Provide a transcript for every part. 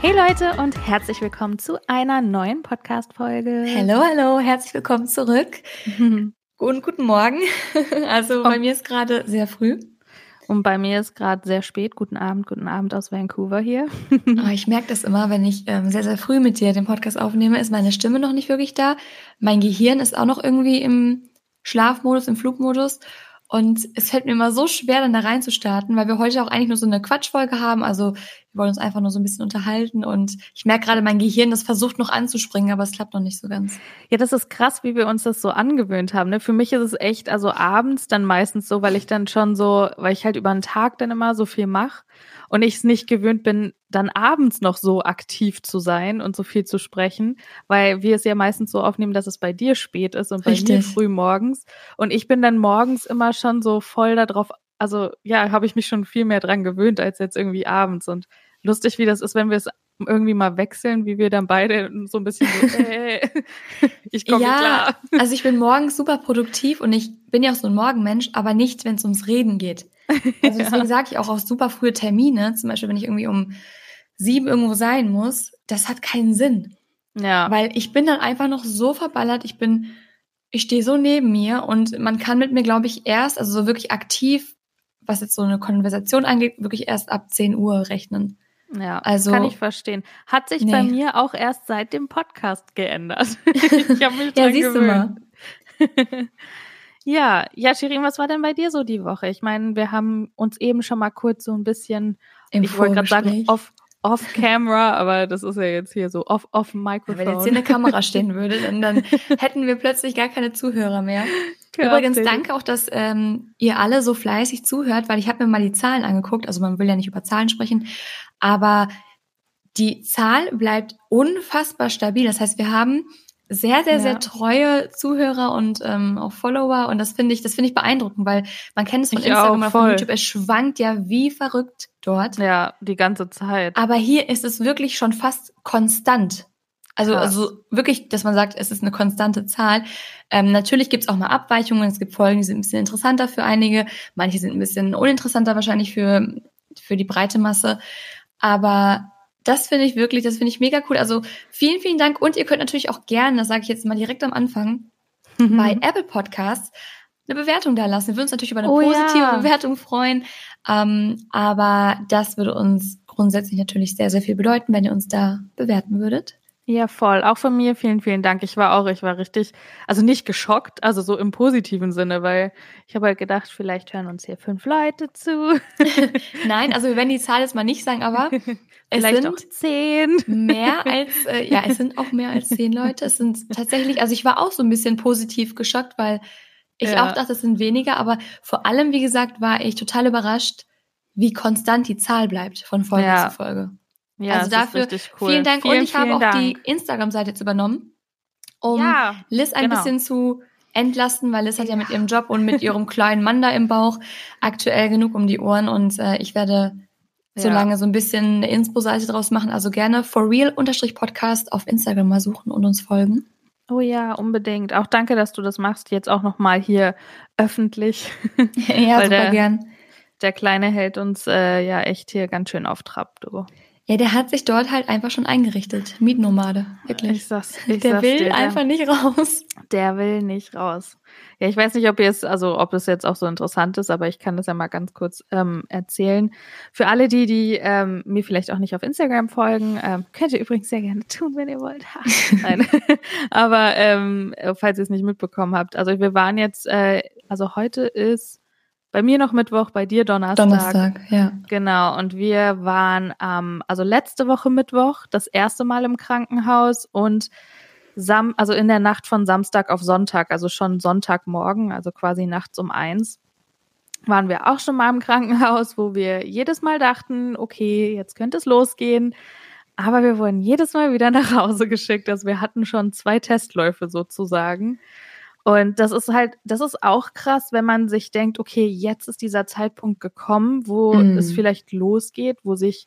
Hey Leute und herzlich willkommen zu einer neuen Podcast-Folge. Hallo, hallo, herzlich willkommen zurück. Und guten Morgen. Also bei mir ist gerade sehr früh. Und bei mir ist gerade sehr spät. Guten Abend, guten Abend aus Vancouver hier. Aber ich merke das immer, wenn ich ähm, sehr, sehr früh mit dir den Podcast aufnehme, ist meine Stimme noch nicht wirklich da. Mein Gehirn ist auch noch irgendwie im Schlafmodus, im Flugmodus. Und es fällt mir immer so schwer, dann da reinzustarten, weil wir heute auch eigentlich nur so eine Quatschfolge haben. Also wir wollen uns einfach nur so ein bisschen unterhalten. Und ich merke gerade, mein Gehirn, das versucht noch anzuspringen, aber es klappt noch nicht so ganz. Ja, das ist krass, wie wir uns das so angewöhnt haben. Ne? Für mich ist es echt, also abends dann meistens so, weil ich dann schon so, weil ich halt über den Tag dann immer so viel mache und ich es nicht gewöhnt bin, dann abends noch so aktiv zu sein und so viel zu sprechen, weil wir es ja meistens so aufnehmen, dass es bei dir spät ist und bei Richtig. mir früh morgens. Und ich bin dann morgens immer schon so voll darauf, also ja, habe ich mich schon viel mehr dran gewöhnt als jetzt irgendwie abends. Und lustig, wie das ist, wenn wir es irgendwie mal wechseln, wie wir dann beide so ein bisschen so, äh, ich komme ja, klar. also ich bin morgens super produktiv und ich bin ja auch so ein Morgenmensch, aber nicht, wenn es ums Reden geht. Also deswegen sage ich auch auf super frühe Termine, zum Beispiel wenn ich irgendwie um sieben irgendwo sein muss, das hat keinen Sinn. Ja. Weil ich bin dann einfach noch so verballert, ich bin, ich stehe so neben mir und man kann mit mir, glaube ich, erst, also so wirklich aktiv, was jetzt so eine Konversation angeht, wirklich erst ab 10 Uhr rechnen. Ja, Also- kann ich verstehen. Hat sich bei Nee. mir auch erst seit dem Podcast geändert. ich habe mich Ja, dran siehst du mal. gewöhnt. ja, ja, Shirin, was war denn bei dir so die Woche? Ich meine, wir haben uns eben schon mal kurz so ein bisschen, Im ich wollte gerade sagen, off, off camera, aber das ist ja jetzt hier so off, off Wenn Microphone. jetzt hier eine Kamera stehen würde, dann, dann hätten wir plötzlich gar keine Zuhörer mehr. Übrigens, Körperlich. danke auch, dass ähm, ihr alle so fleißig zuhört, weil ich habe mir mal die Zahlen angeguckt. Also man will ja nicht über Zahlen sprechen, aber die Zahl bleibt unfassbar stabil. Das heißt, wir haben sehr, sehr, Ja. sehr treue Zuhörer und ähm, auch Follower und das finde ich, das finde ich beeindruckend, weil man kennt es von Ich Instagram auch, von. YouTube, es schwankt ja wie verrückt dort. Ja, die ganze Zeit. Aber hier ist es wirklich schon fast konstant. Also, Krass. also wirklich, dass man sagt, es ist eine konstante Zahl. Ähm, natürlich gibt es auch mal Abweichungen. Es gibt Folgen, die sind ein bisschen interessanter für einige. Manche sind ein bisschen uninteressanter wahrscheinlich für, für die breite Masse. Aber das finde ich wirklich, das finde ich mega cool. Also vielen, vielen Dank. Und ihr könnt natürlich auch gerne, das sage ich jetzt mal direkt am Anfang, bei Apple Podcasts eine Bewertung da lassen. Wir würden uns natürlich über eine Oh positive ja. Bewertung freuen. Ähm, aber das würde uns grundsätzlich natürlich sehr, sehr viel bedeuten, wenn ihr uns da bewerten würdet. Ja, voll. Auch von mir vielen, vielen Dank. Ich war auch, ich war richtig, also nicht geschockt, also so im positiven Sinne, weil ich habe halt gedacht, vielleicht hören uns hier fünf Leute zu, Nein, also wir werden die Zahl jetzt mal nicht sagen, aber es vielleicht sind auch zehn. mehr als, äh, ja, es sind auch mehr als zehn Leute. Es sind tatsächlich, also ich war auch so ein bisschen positiv geschockt, weil ich Ja. auch dachte, es sind weniger, aber vor allem, wie gesagt, war ich total überrascht, wie konstant die Zahl bleibt von Folge Ja. zu Folge. Ja, also dafür cool. vielen Dank Vielen, und ich habe auch Dank. die Instagram-Seite jetzt übernommen, um ja, Liz ein genau. bisschen zu entlasten, weil Liz hat ja mit ihrem Job und mit ihrem kleinen Mann da im Bauch aktuell genug um die Ohren und äh, ich werde so Ja. lange so ein bisschen eine Inspo-Seite draus machen. Also gerne for real Podcast auf Instagram mal suchen und uns folgen. Oh ja, unbedingt. Auch danke, dass du das machst, jetzt auch nochmal hier öffentlich. ja, super der- gern. Der Kleine hält uns äh, ja echt hier ganz schön auf Trab, du. Ja, der hat sich dort halt einfach schon eingerichtet. Mietnomade, wirklich. Ich sag's, ich der sag's will dir, der- einfach nicht raus. Der will nicht raus. Ja, ich weiß nicht, ob ihr es, also ob es jetzt auch so interessant ist, aber ich kann das ja mal ganz kurz ähm, erzählen. Für alle die, die ähm, mir vielleicht auch nicht auf Instagram folgen, ähm, könnt ihr übrigens sehr gerne tun, wenn ihr wollt. Nein. aber ähm, falls ihr es nicht mitbekommen habt, also wir waren jetzt, äh, also heute ist bei mir noch Mittwoch, bei dir Donnerstag. Donnerstag, ja. Genau, und wir waren ähm, also letzte Woche Mittwoch das erste Mal im Krankenhaus und Sam also in der Nacht von Samstag auf Sonntag, also schon Sonntagmorgen, also quasi nachts um eins, waren wir auch schon mal im Krankenhaus, wo wir jedes Mal dachten, okay, jetzt könnte es losgehen. Aber wir wurden jedes Mal wieder nach Hause geschickt. Also wir hatten schon zwei Testläufe sozusagen. Und das ist halt, das ist auch krass, wenn man sich denkt, okay, jetzt ist dieser Zeitpunkt gekommen, wo Mhm. es vielleicht losgeht, wo sich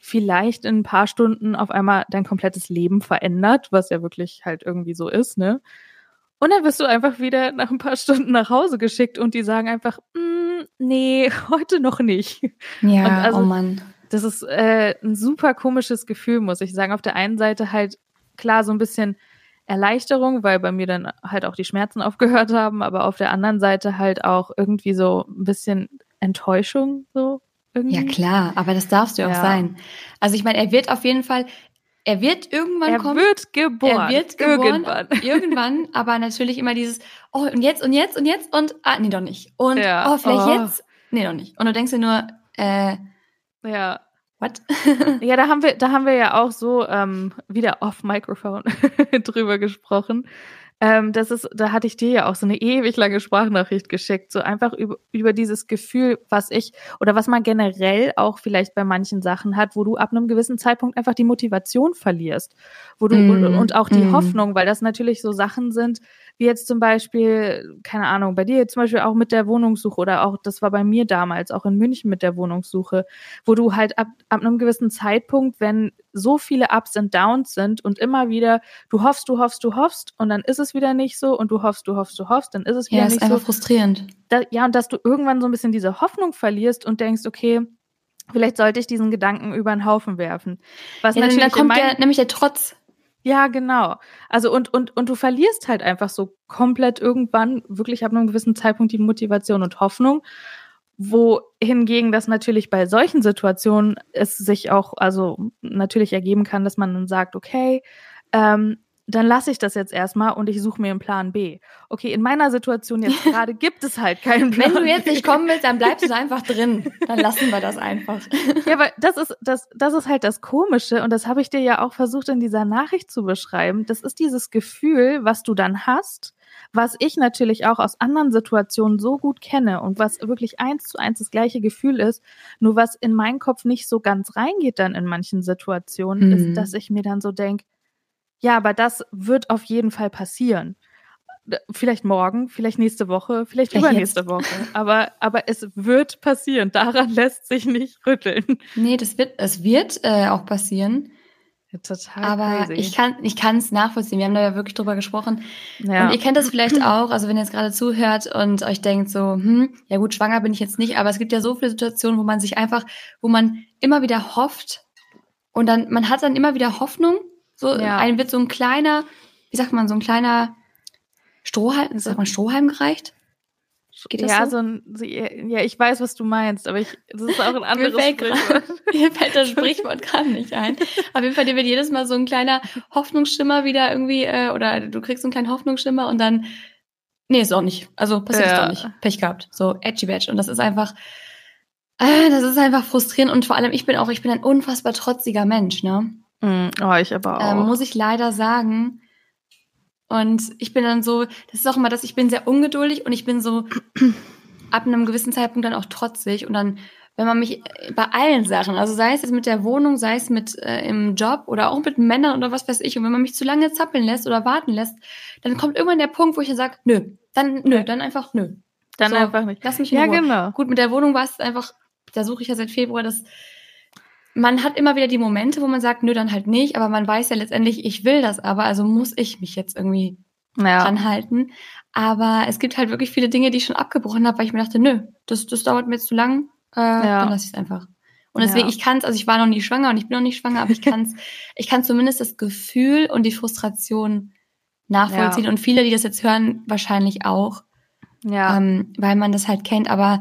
vielleicht in ein paar Stunden auf einmal dein komplettes Leben verändert, was ja wirklich halt irgendwie so ist, ne? Und dann wirst du einfach wieder nach ein paar Stunden nach Hause geschickt und die sagen einfach, mm, nee, heute noch nicht. Ja, also, oh Mann. Das ist äh, ein super komisches Gefühl, muss ich sagen. Auf der einen Seite halt klar so ein bisschen Erleichterung, weil bei mir dann halt auch die Schmerzen aufgehört haben, aber auf der anderen Seite halt auch irgendwie so ein bisschen Enttäuschung so irgendwie. Ja klar, aber das darfst du ja. auch sein. Also ich meine, er wird auf jeden Fall er wird irgendwann er kommen. Er wird geboren. Er wird geboren. Irgendwann. irgendwann, aber natürlich immer dieses, oh, und jetzt, und jetzt, und jetzt, und, ah, nee, doch nicht. Und, ja. oh, vielleicht oh. jetzt. Nee, doch nicht. Und du denkst dir nur, äh, ja. What? ja, da haben wir, da haben wir ja auch so ähm, wieder off Microphone drüber gesprochen, ähm, das ist, da hatte ich dir ja auch so eine ewig lange Sprachnachricht geschickt, so einfach über, über dieses Gefühl, was ich oder was man generell auch vielleicht bei manchen Sachen hat, wo du ab einem gewissen Zeitpunkt einfach die Motivation verlierst, wo du mm. und, und, auch die mm. Hoffnung, weil das natürlich so Sachen sind, wie jetzt zum Beispiel, keine Ahnung, bei dir zum Beispiel auch mit der Wohnungssuche oder auch, das war bei mir damals, auch in München mit der Wohnungssuche, wo du halt ab, ab einem gewissen Zeitpunkt, wenn so viele Ups und Downs sind und immer wieder, du hoffst, du hoffst, du hoffst und dann ist es wieder nicht so und du hoffst, du hoffst, du hoffst, dann ist es wieder ja, nicht so. Ja, ist einfach frustrierend. Da, ja, und dass du irgendwann so ein bisschen diese Hoffnung verlierst und denkst, okay, vielleicht sollte ich diesen Gedanken über den Haufen werfen. Was ja, natürlich dann kommt der, nämlich der Trotz. Ja, genau. Also und, und, und du verlierst halt einfach so komplett irgendwann wirklich ab einem gewissen Zeitpunkt die Motivation und Hoffnung. Wohingegen das natürlich bei solchen Situationen es sich auch, also natürlich ergeben kann, dass man dann sagt, okay, ähm, dann lasse ich das jetzt erstmal und ich suche mir einen Plan B. Okay, in meiner Situation jetzt gerade gibt es halt keinen Plan Wenn du jetzt nicht kommen willst, dann bleibst du einfach drin. Dann lassen wir das einfach. Ja, aber das ist, das, das ist halt das Komische und das habe ich dir ja auch versucht in dieser Nachricht zu beschreiben. Das ist dieses Gefühl, was du dann hast, was ich natürlich auch aus anderen Situationen so gut kenne und was wirklich eins zu eins das gleiche Gefühl ist, nur was in meinen Kopf nicht so ganz reingeht dann in manchen Situationen, mhm. ist, dass ich mir dann so denke, ja, aber das wird auf jeden Fall passieren. Vielleicht morgen, vielleicht nächste Woche, vielleicht, vielleicht übernächste jetzt. Woche. Aber, aber es wird passieren. Daran lässt sich nicht rütteln. Nee, das wird, es wird äh, auch passieren. Total. Aber crazy. ich kann, ich kann es nachvollziehen. Wir haben da ja wirklich drüber gesprochen. Ja. Und ihr kennt das vielleicht auch. Also wenn ihr jetzt gerade zuhört und euch denkt so, hm, ja gut, schwanger bin ich jetzt nicht. Aber es gibt ja so viele Situationen, wo man sich einfach, wo man immer wieder hofft und dann, man hat dann immer wieder Hoffnung so, ja. einem wird so ein kleiner, wie sagt man, so ein kleiner Strohhalm, sagt man Strohhalm gereicht? Geht das ja, so? so ein, ja, ich weiß, was du meinst, aber ich, das ist auch ein anderes mir fällt Sprichwort. mir fällt das Sprichwort gerade nicht ein. Auf jeden Fall, dir wird jedes Mal so ein kleiner Hoffnungsschimmer wieder irgendwie, äh, oder du kriegst so einen kleinen Hoffnungsschimmer und dann, nee, ist auch nicht. Also passiert ja. doch nicht. Pech gehabt. So, edgy badge. Und das ist einfach, äh, das ist einfach frustrierend und vor allem, ich bin auch, ich bin ein unfassbar trotziger Mensch, ne? Mm, oh, ich aber ähm, auch. Ähm, muss ich leider sagen. Und ich bin dann so, das ist auch immer das, ich bin sehr ungeduldig und ich bin so ab einem gewissen Zeitpunkt dann auch trotzig und dann, wenn man mich bei allen Sachen, also sei es jetzt mit der Wohnung, sei es mit äh, im Job oder auch mit Männern oder was weiß ich, und wenn man mich zu lange zappeln lässt oder warten lässt, dann kommt irgendwann der Punkt, wo ich dann sage, nö, dann nö, dann einfach nö. Dann so, einfach nicht. Lass mich in ja, Ruhe. genau. Gut, mit der Wohnung war es einfach, da suche ich ja seit Februar das man hat immer wieder die Momente, wo man sagt, nö, dann halt nicht, aber man weiß ja letztendlich, ich will das aber, also muss ich mich jetzt irgendwie ja. dran halten. Aber es gibt halt wirklich viele Dinge, die ich schon abgebrochen habe, weil ich mir dachte, nö, das, das dauert mir jetzt zu lang, äh, ja. dann lasse ich es einfach. Und deswegen, ja. ich kann es, also ich war noch nie schwanger und ich bin noch nicht schwanger, aber ich kann es, ich kann zumindest das Gefühl und die Frustration nachvollziehen. Ja. Und viele, die das jetzt hören, wahrscheinlich auch. Ja. Ähm, weil man das halt kennt. Aber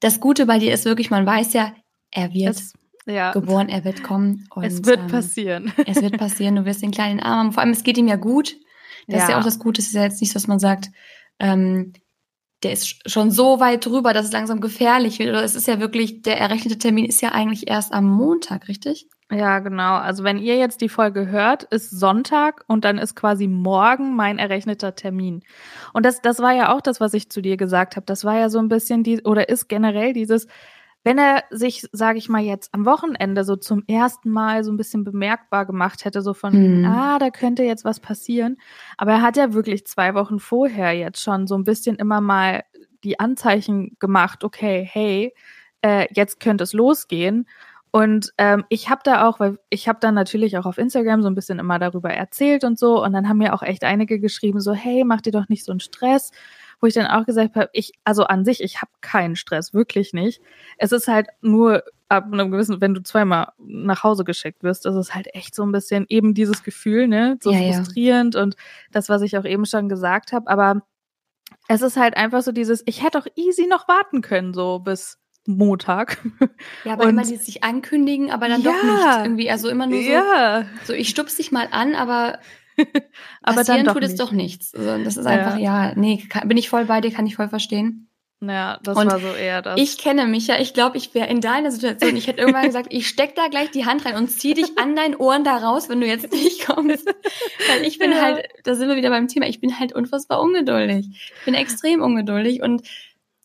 das Gute bei dir ist wirklich, man weiß ja, er wird es ja. geboren, er wird kommen. Und, es wird ähm, passieren. Es wird passieren, du wirst den kleinen Arm haben. Vor allem, es geht ihm ja gut. Das ja. ist ja auch das Gute. Es ist ja jetzt nicht dass man sagt, ähm, der ist schon so weit drüber, dass es langsam gefährlich wird. Oder es ist ja wirklich, der errechnete Termin ist ja eigentlich erst am Montag, richtig? Ja, genau. Also wenn ihr jetzt die Folge hört, ist Sonntag und dann ist quasi morgen mein errechneter Termin. Und das, das war ja auch das, was ich zu dir gesagt habe. Das war ja so ein bisschen die, oder ist generell dieses, wenn er sich, sage ich mal jetzt, am Wochenende so zum ersten Mal so ein bisschen bemerkbar gemacht hätte, so von, mhm. ah, da könnte jetzt was passieren. Aber er hat ja wirklich zwei Wochen vorher jetzt schon so ein bisschen immer mal die Anzeichen gemacht, okay, hey, äh, jetzt könnte es losgehen. Und ähm, ich habe da auch, weil ich habe dann natürlich auch auf Instagram so ein bisschen immer darüber erzählt und so. Und dann haben mir auch echt einige geschrieben, so, hey, mach dir doch nicht so einen Stress. Wo ich dann auch gesagt habe, ich, also an sich, ich habe keinen Stress, wirklich nicht. Es ist halt nur ab einem gewissen, wenn du zweimal nach Hause geschickt wirst, ist es halt echt so ein bisschen eben dieses Gefühl, ne, so Ja, ja. frustrierend und das, was ich auch eben schon gesagt habe. Aber es ist halt einfach so dieses, ich hätte auch easy noch warten können, so bis Montag. Ja, aber Und- immer dieses sich ankündigen, aber dann doch Ja. nicht. Irgendwie, also immer nur so, ja, so ich stups dich mal an, aber aber passieren dann tut es nicht. doch nichts. Also das ist Ja. einfach, ja, nee, kann, bin ich voll bei dir, kann ich voll verstehen. Ja, das Und war so eher das. Ich kenne mich ja, ich glaube, ich wäre in deiner Situation. Ich hätte irgendwann gesagt, ich steck da gleich die Hand rein und zieh dich an deinen Ohren da raus, wenn du jetzt nicht kommst. Weil ich bin Ja. halt, da sind wir wieder beim Thema, ich bin halt unfassbar ungeduldig. Ich bin extrem ungeduldig und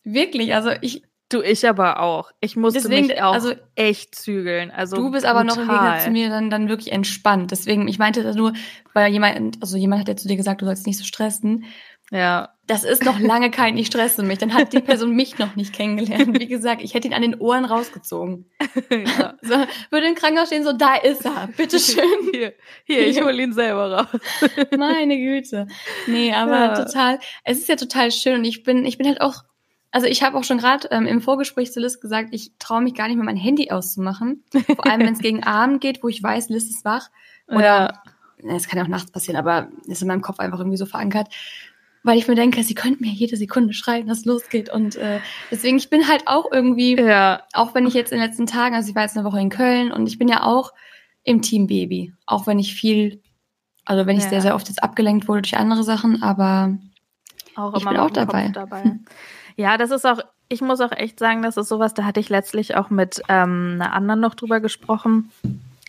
wirklich, also ich, du, ich aber auch. Ich musste Deswegen, mich auch also- echt zügeln. Also du bist aber noch im brutal. Gegensatz zu mir dann, dann wirklich entspannt. Deswegen, ich meinte das nur, weil jemand, also jemand hat ja zu dir gesagt, du sollst nicht so stressen. Ja, Das ist noch lange kein, ich stresse mich. Dann hat die Person mich noch nicht kennengelernt. Wie gesagt, ich hätte ihn an den Ohren rausgezogen. ja. So, würde im Krankenhaus stehen, so, da ist er, bitteschön. Hier, hier, ich hol ihn selber raus. Meine Güte. Nee, aber Ja. total, es ist ja total schön und ich bin, ich bin halt auch, also ich habe auch schon gerade ähm, im Vorgespräch zu Liz gesagt, ich traue mich gar nicht mehr mein Handy auszumachen. Vor allem, wenn es gegen Abend geht, wo ich weiß, Liz ist wach. Oder, Ja. es kann ja auch nachts passieren, aber ist in meinem Kopf einfach irgendwie so verankert. Weil ich mir denke, sie könnten mir jede Sekunde schreien, dass es losgeht. Und äh, deswegen, ich bin halt auch irgendwie, Ja, auch wenn ich jetzt in den letzten Tagen, also ich war jetzt eine Woche in Köln und ich bin ja auch im Team Baby. Auch wenn ich viel, also wenn ich Ja. sehr, sehr oft jetzt abgelenkt wurde durch andere Sachen, aber auch Ich immer bin auch dabei. dabei. Ja, das ist auch, ich muss auch echt sagen, das ist sowas, da hatte ich letztlich auch mit ähm, einer anderen noch drüber gesprochen,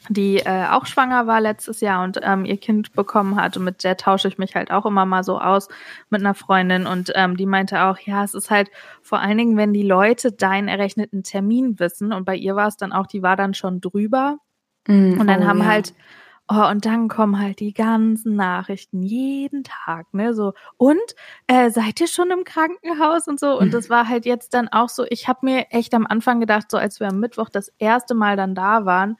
die äh, auch schwanger war letztes Jahr und ähm, ihr Kind bekommen hat. Und mit der tausche ich mich halt auch immer mal so aus mit einer Freundin. Und ähm, die meinte auch, ja, es ist halt vor allen Dingen, wenn die Leute deinen errechneten Termin wissen. Und bei ihr war es dann auch, die war dann schon drüber. Und dann oh, haben ja. halt, oh, und dann kommen halt die ganzen Nachrichten jeden Tag, ne, so, und äh, seid ihr schon im Krankenhaus und so? Und das war halt jetzt dann auch so, ich habe mir echt am Anfang gedacht, so als wir am Mittwoch das erste Mal dann da waren,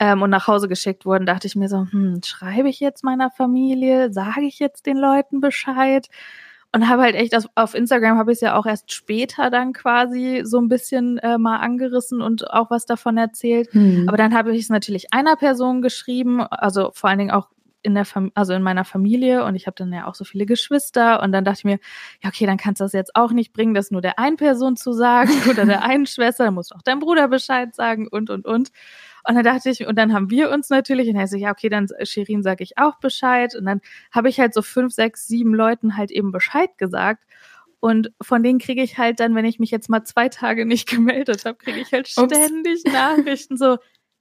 ähm, und nach Hause geschickt wurden, dachte ich mir so, hm, schreibe ich jetzt meiner Familie, sage ich jetzt den Leuten Bescheid? Und habe halt echt, auf- auf Instagram habe ich es ja auch erst später dann quasi so ein bisschen äh, mal angerissen und auch was davon erzählt. Hm. Aber dann habe ich es natürlich einer Person geschrieben, also vor allen Dingen auch in der Fam also in meiner Familie und ich habe dann ja auch so viele Geschwister und dann dachte ich mir, ja okay, dann kannst du das jetzt auch nicht bringen, das nur der einen Person zu sagen oder der einen Schwester, dann musst du auch deinem Bruder Bescheid sagen und und und. Und dann dachte ich, und dann haben wir uns natürlich, und dann ich, ja, okay, dann äh, Shirin sage ich auch Bescheid. Und dann habe ich halt so fünf, sechs, sieben Leuten halt eben Bescheid gesagt. Und von denen kriege ich halt dann, wenn ich mich jetzt mal zwei Tage nicht gemeldet habe, kriege ich halt Ups. ständig Nachrichten so,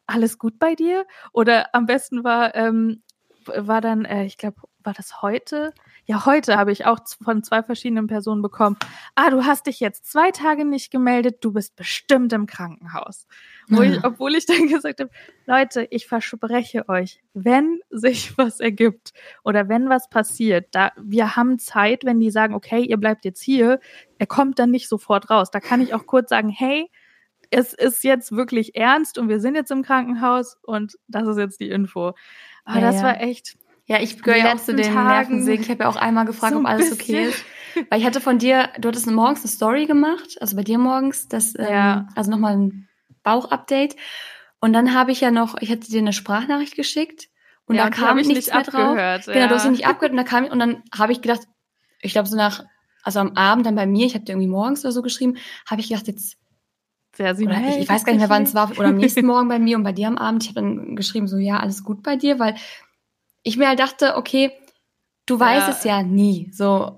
alles gut bei dir? Oder am besten war, ähm, war dann, äh, ich glaube, war das heute? Ja, heute habe ich auch von zwei verschiedenen Personen bekommen. Ah, du hast dich jetzt zwei Tage nicht gemeldet, du bist bestimmt im Krankenhaus. Wo ich, Ah. obwohl ich dann gesagt habe, Leute, ich verspreche euch, wenn sich was ergibt oder wenn was passiert, da wir haben Zeit, wenn die sagen, okay, ihr bleibt jetzt hier, er kommt dann nicht sofort raus. Da kann ich auch kurz sagen, hey, es ist jetzt wirklich ernst und wir sind jetzt im Krankenhaus und das ist jetzt die Info. Aber Ja, das ja. war echt Ja, ich gehöre ja auch zu den Nervensägen. Ich habe ja auch einmal gefragt, so ob alles okay bisschen. ist. Weil ich hatte von dir, du hattest morgens eine Story gemacht, also bei dir morgens, das, ähm, Ja. also nochmal ein Bauchupdate. Und dann habe ich ja noch, ich hatte dir eine Sprachnachricht geschickt und Ja, da und kam ich nichts nicht mehr drauf. abgehört, Genau, ja. du hast sie nicht abgehört und da kam und dann habe ich gedacht, ich glaube so nach, also am Abend dann bei mir, ich habe dir irgendwie morgens oder so geschrieben, habe ich gedacht, jetzt sehr sie oder ich, ich weiß gar nicht mehr, wann es war, oder am nächsten Morgen bei mir und bei dir am Abend. Ich habe dann geschrieben, so, ja, alles gut bei dir, weil ich mir halt dachte, okay, du weißt Ja. es ja nie. So,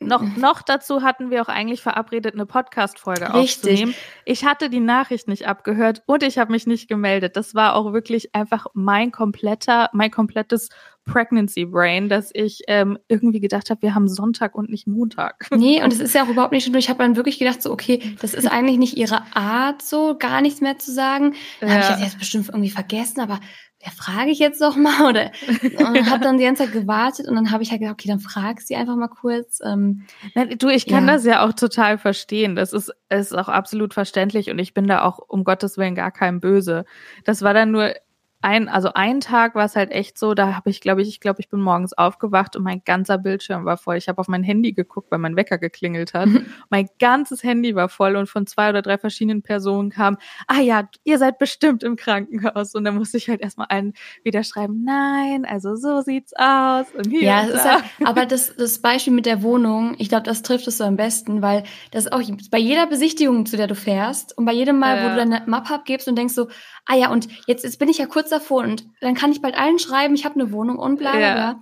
Noch, noch dazu hatten wir auch eigentlich verabredet, eine Podcast-Folge aufzunehmen. Ich hatte die Nachricht nicht abgehört und ich habe mich nicht gemeldet. Das war auch wirklich einfach mein kompletter, mein komplettes Pregnancy Brain, dass ich ähm, irgendwie gedacht habe, wir haben Sonntag und nicht Montag. nee, und es ist ja auch überhaupt nicht schlimm. Ich habe dann wirklich gedacht, so, okay, das ist eigentlich nicht ihre Art, so gar nichts mehr zu sagen. Dann habe ich Ja. das jetzt bestimmt irgendwie vergessen, aber ja, frage ich jetzt doch mal oder und habe dann die ganze Zeit gewartet und dann habe ich halt gedacht, okay, dann frag sie einfach mal kurz. Ähm, Nein, du, ich kann ja. das ja auch total verstehen. Das ist, ist auch absolut verständlich und ich bin da auch um Gottes Willen gar kein Böse. Das war dann nur ein, also ein Tag war es halt echt so, da habe ich, glaube ich, ich glaube, ich bin morgens aufgewacht und mein ganzer Bildschirm war voll. Ich habe auf mein Handy geguckt, weil mein Wecker geklingelt hat. mein ganzes Handy war voll und von zwei oder drei verschiedenen Personen kam, ah ja, ihr seid bestimmt im Krankenhaus. Und dann musste ich halt erstmal einen wieder schreiben, nein, also so sieht's aus. Und hier ja, und ist halt, aber das, das Beispiel mit der Wohnung, ich glaube, das trifft es so am besten, weil das auch bei jeder Besichtigung, zu der du fährst und bei jedem Mal, ja. wo du deine Map abgibst und denkst so, ah ja, und jetzt, jetzt bin ich ja kurz davor und dann kann ich bald allen schreiben, ich habe eine Wohnung und bla bla ja.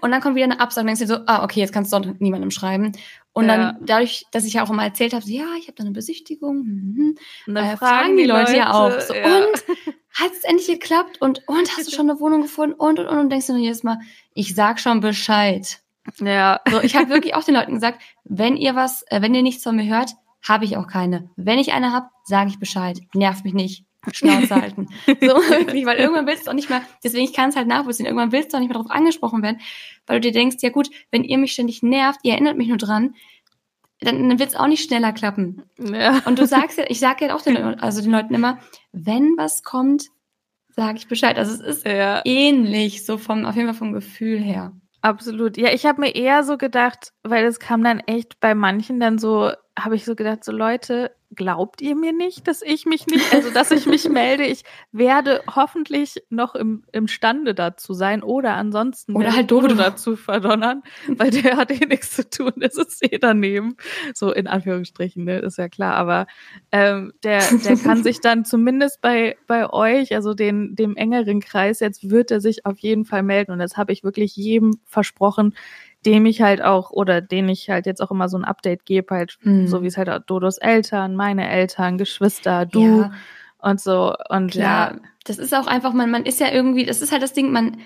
Und dann kommt wieder eine Absage und denkst dir so, ah, okay, jetzt kannst du doch niemandem schreiben. Und ja. dann dadurch, dass ich ja auch immer erzählt habe, so, ja, ich habe da eine Besichtigung, mhm. und dann äh, fragen die Leute, Leute ja auch so, ja. und hat es endlich geklappt und und hast du schon eine Wohnung gefunden und und und, und denkst du dann jedes Mal, ich sag schon Bescheid. Ja. So, ich habe wirklich auch den Leuten gesagt, wenn ihr was, äh, wenn ihr nichts von mir hört, habe ich auch keine. Wenn ich eine habe, sage ich Bescheid. Nervt mich nicht. Schnauze halten. So wirklich, weil irgendwann willst du auch nicht mehr, deswegen ich kann es halt nachvollziehen, irgendwann willst du auch nicht mehr darauf angesprochen werden, weil du dir denkst, ja gut, wenn ihr mich ständig nervt, ihr erinnert mich nur dran, dann, dann wird es auch nicht schneller klappen. Ja. Und du sagst ja, ich sage ja auch den, also den Leuten immer, wenn was kommt, sage ich Bescheid. Also es ist ja. ähnlich, so vom, auf jeden Fall vom Gefühl her. Absolut. Ja, ich habe mir eher so gedacht, weil es kam dann echt bei manchen dann so, habe ich so gedacht, so Leute, glaubt ihr mir nicht, dass ich mich nicht, also dass ich mich melde? Ich werde hoffentlich noch im, imstande dazu sein oder ansonsten oder halt Dodo dazu verdonnern, weil der hat eh nichts zu tun, das ist eh daneben. So in Anführungsstrichen, ne, ist ja klar. Aber ähm, der, der kann sich dann zumindest bei, bei euch, also den, dem engeren Kreis, jetzt wird er sich auf jeden Fall melden. Und das habe ich wirklich jedem versprochen, dem ich halt auch oder den ich halt jetzt auch immer so ein Update gebe, halt mhm. so wie es halt auch Dodos Eltern, meine Eltern, Geschwister, du ja. und so und Klar. ja. Das ist auch einfach, man, man ist ja irgendwie, das ist halt das Ding, man,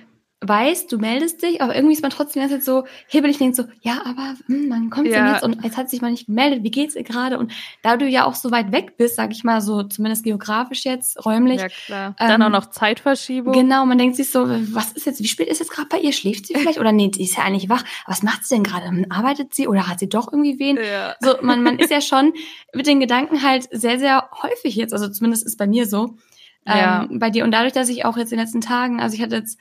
weiß, du meldest dich, aber irgendwie ist man trotzdem jetzt so hebelig, denkt so, ja, aber hm, man kommt ja. denn jetzt und jetzt hat sich mal nicht gemeldet, wie geht's ihr gerade? Und da du ja auch so weit weg bist, sag ich mal so, zumindest geografisch jetzt, räumlich. Ja, klar. Dann auch noch Zeitverschiebung. Genau, man denkt sich so, was ist jetzt, wie spät ist jetzt gerade bei ihr? Schläft sie vielleicht? Oder nee, die ist ja eigentlich wach. Was macht sie denn gerade? Arbeitet sie oder hat sie doch irgendwie wen? Ja. So, man, man ist ja schon mit den Gedanken halt sehr, sehr häufig jetzt, also zumindest ist bei mir so, ja. ähm, bei dir. Und dadurch, dass ich auch jetzt in den letzten Tagen, also ich hatte jetzt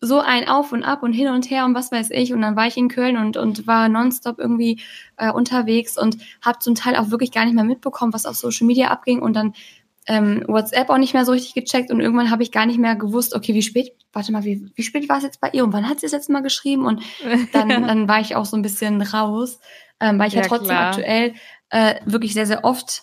so ein Auf und Ab und hin und her und was weiß ich. Und dann war ich in Köln und, und war nonstop irgendwie äh, unterwegs und habe zum Teil auch wirklich gar nicht mehr mitbekommen, was auf Social Media abging und dann ähm, WhatsApp auch nicht mehr so richtig gecheckt und irgendwann habe ich gar nicht mehr gewusst, okay, wie spät, warte mal, wie, wie spät war es jetzt bei ihr und wann hat sie es jetzt mal geschrieben? Und dann, dann war ich auch so ein bisschen raus, ähm, weil ich ja, ja trotzdem klar. aktuell äh, wirklich sehr, sehr oft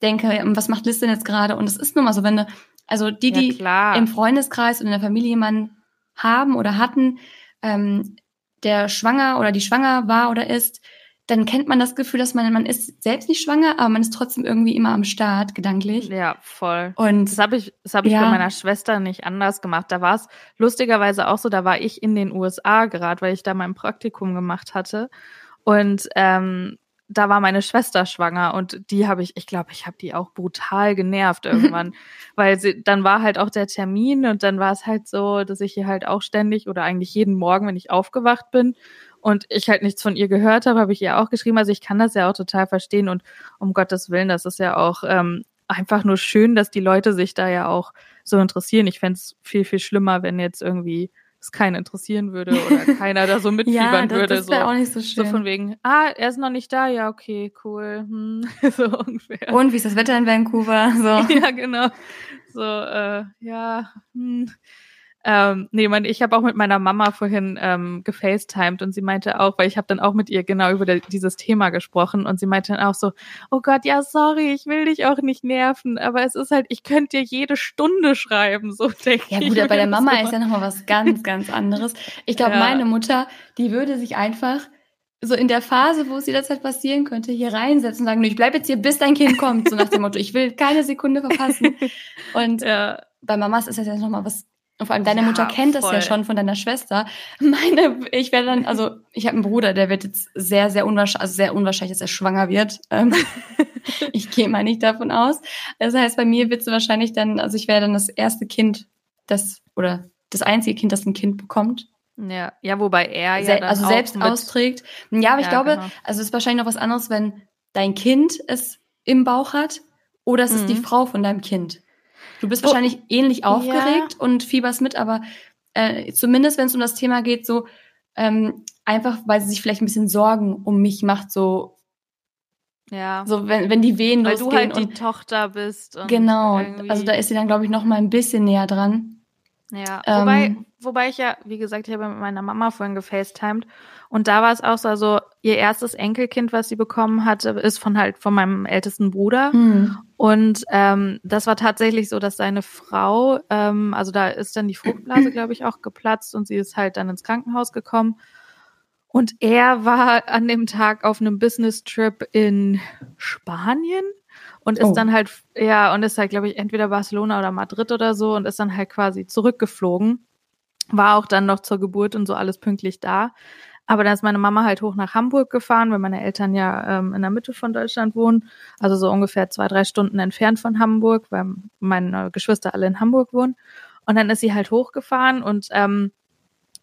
denke, was macht Liz denn jetzt gerade? Und es ist nun mal so, wenn du, also die, die ja, im Freundeskreis und in der Familie jemanden haben oder hatten, ähm, der schwanger oder die schwanger war oder ist, dann kennt man das Gefühl, dass man, man ist selbst nicht schwanger, aber man ist trotzdem irgendwie immer am Start, gedanklich. Ja, voll. Und das habe ich, das habe ich ja. bei meiner Schwester nicht anders gemacht. Da war es lustigerweise auch so, da war ich in den USA gerade, weil ich da mein Praktikum gemacht hatte. Und ähm, da war meine Schwester schwanger und die habe ich, ich glaube, ich habe die auch brutal genervt irgendwann, weil sie, dann war halt auch der Termin und dann war es halt so, dass ich ihr halt auch ständig oder eigentlich jeden Morgen, wenn ich aufgewacht bin und ich halt nichts von ihr gehört habe, habe ich ihr auch geschrieben. Also ich kann das ja auch total verstehen und um Gottes Willen, das ist ja auch ähm, einfach nur schön, dass die Leute sich da ja auch so interessieren. Ich fände es viel, viel schlimmer, wenn jetzt irgendwie es keinen interessieren würde oder keiner da so mitfiebern ja, das, würde. Das wäre so. auch nicht so schön. So von wegen, ah, er ist noch nicht da, ja, okay, cool. Hm, so ungefähr. Und wie ist das Wetter in Vancouver? So. ja, genau. So, äh, ja, hm. Ähm, nee, mein, ich habe auch mit meiner Mama vorhin ähm, gefacetimed und sie meinte auch, weil ich habe dann auch mit ihr genau über der, dieses Thema gesprochen und sie meinte dann auch so, oh Gott, ja, sorry, ich will dich auch nicht nerven, aber es ist halt, ich könnte dir jede Stunde schreiben, so denke ich. Ja gut, aber bei der Mama so. ist ja nochmal was ganz, ganz anderes. Ich glaube, ja. meine Mutter, die würde sich einfach so in der Phase, wo es jederzeit passieren könnte, hier reinsetzen und sagen, ich bleib jetzt hier, bis dein Kind kommt, so nach dem Motto, ich will keine Sekunde verpassen. Und ja. bei Mamas ist das ja nochmal was und vor allem deine ja, Mutter kennt voll. das ja schon von deiner Schwester. Meine, ich werde dann, also ich habe einen Bruder, der wird jetzt sehr, sehr unwahrscheinlich, also sehr unwahrscheinlich, dass er schwanger wird. Ähm, ich gehe mal nicht davon aus. Das heißt, bei mir wird es wahrscheinlich dann, also ich werde dann das erste Kind das oder das einzige Kind, das ein Kind bekommt. Ja, ja, wobei er ja Se also selbst austrägt. Ja, aber ich Ja, glaube, genau. also es ist wahrscheinlich noch was anderes, wenn dein Kind es im Bauch hat oder es ist die Mhm. Frau von deinem Kind. Du bist wahrscheinlich ähnlich aufgeregt und fieberst mit, aber äh, zumindest wenn es um das Thema geht, so ähm, einfach, weil sie sich vielleicht ein bisschen Sorgen um mich macht, so, ja, so wenn, wenn die Wehen weil losgehen du halt die und Tochter bist. Genau, irgendwie- also da ist sie dann glaube ich noch mal ein bisschen näher dran. Ja, Ähm, wobei, wobei ich ja, wie gesagt, ich habe mit meiner Mama vorhin gefacetimed und da war es auch so, also ihr erstes Enkelkind, was sie bekommen hatte, ist von halt von meinem ältesten Bruder Hm. Und ähm, das war tatsächlich so, dass seine Frau, ähm, also da ist dann die Fruchtblase, glaube ich, auch geplatzt und sie ist halt dann ins Krankenhaus gekommen und er war an dem Tag auf einem Business-Trip in Spanien und ist Oh. dann halt, ja, und ist halt, glaube ich, entweder Barcelona oder Madrid oder so und ist dann halt quasi zurückgeflogen. War auch dann noch zur Geburt und so alles pünktlich da. Aber dann ist meine Mama halt hoch nach Hamburg gefahren, weil meine Eltern ja ähm, in der Mitte von Deutschland wohnen. Also so ungefähr zwei, drei Stunden entfernt von Hamburg, weil meine Geschwister alle in Hamburg wohnen. Und dann ist sie halt hochgefahren und ähm,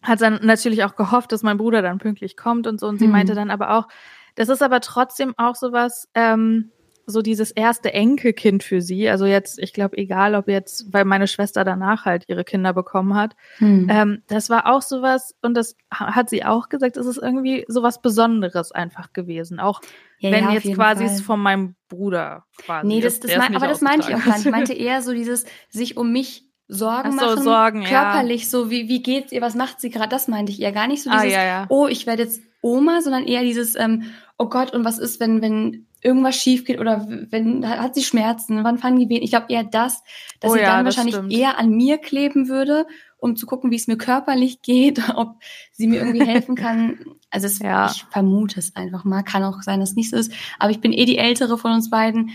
hat dann natürlich auch gehofft, dass mein Bruder dann pünktlich kommt und so. Und sie Hm. meinte dann aber auch, das ist aber trotzdem auch sowas, ähm, so dieses erste Enkelkind für sie. Also jetzt, ich glaube, egal ob jetzt, weil meine Schwester danach halt ihre Kinder bekommen hat. Hm. Ähm, das war auch sowas, und das ha- hat sie auch gesagt, es ist irgendwie sowas Besonderes einfach gewesen. Auch Ja, wenn ja, jetzt quasi Fall. es von meinem Bruder quasi Nee, das, das ist mein, aber das meinte ich auch gar nicht. Ich meinte eher so dieses sich um mich Sorgen so, machen, Sorgen, ja. körperlich so, wie, wie geht's ihr, was macht sie gerade, das meinte ich eher gar nicht so Ah, dieses, ja, ja. oh, ich werde jetzt Oma, sondern eher dieses, ähm, oh Gott, und was ist, wenn, wenn irgendwas schief geht oder wenn, hat sie Schmerzen, wann fangen die Wehen? Ich glaube eher das, dass Oh sie ja, dann wahrscheinlich stimmt. eher an mir kleben würde, um zu gucken, wie es mir körperlich geht, ob sie mir irgendwie helfen kann. Also es, Ja. ich vermute es einfach mal, kann auch sein, dass es nicht so ist, aber ich bin eh die ältere von uns beiden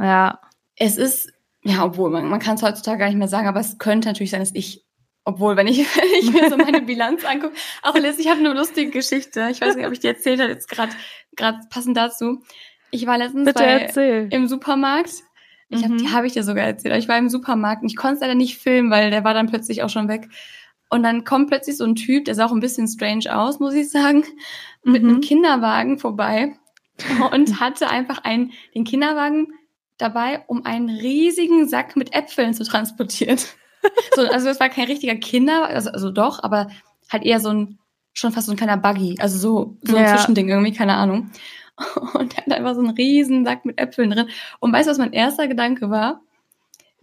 Ja, es ist, ja, obwohl, man, man kann es heutzutage gar nicht mehr sagen, aber es könnte natürlich sein, dass ich, obwohl, wenn ich, wenn ich mir so meine Bilanz angucke, auch Liz, ich habe eine lustige Geschichte. Ich weiß nicht, ob ich die erzählt habe, jetzt gerade gerade passend dazu. Ich war letztens bitte bei, erzähl. im Supermarkt. Ich hab, Mhm. die habe ich dir sogar erzählt. Ich war im Supermarkt und ich konnte es leider nicht filmen, weil der war dann plötzlich auch schon weg. Und dann kommt plötzlich so ein Typ, der sah auch ein bisschen strange aus, muss ich sagen, mit Mhm. einem Kinderwagen vorbei und hatte einfach einen, den Kinderwagen dabei, um einen riesigen Sack mit Äpfeln zu transportieren. So, also es war kein richtiger Kinder, also, also doch, aber halt eher so ein, schon fast so ein kleiner Buggy, also so, so ein Ja. Zwischending irgendwie, keine Ahnung. Und er hat einfach so einen riesen Sack mit Äpfeln drin. Und weißt du, was mein erster Gedanke war?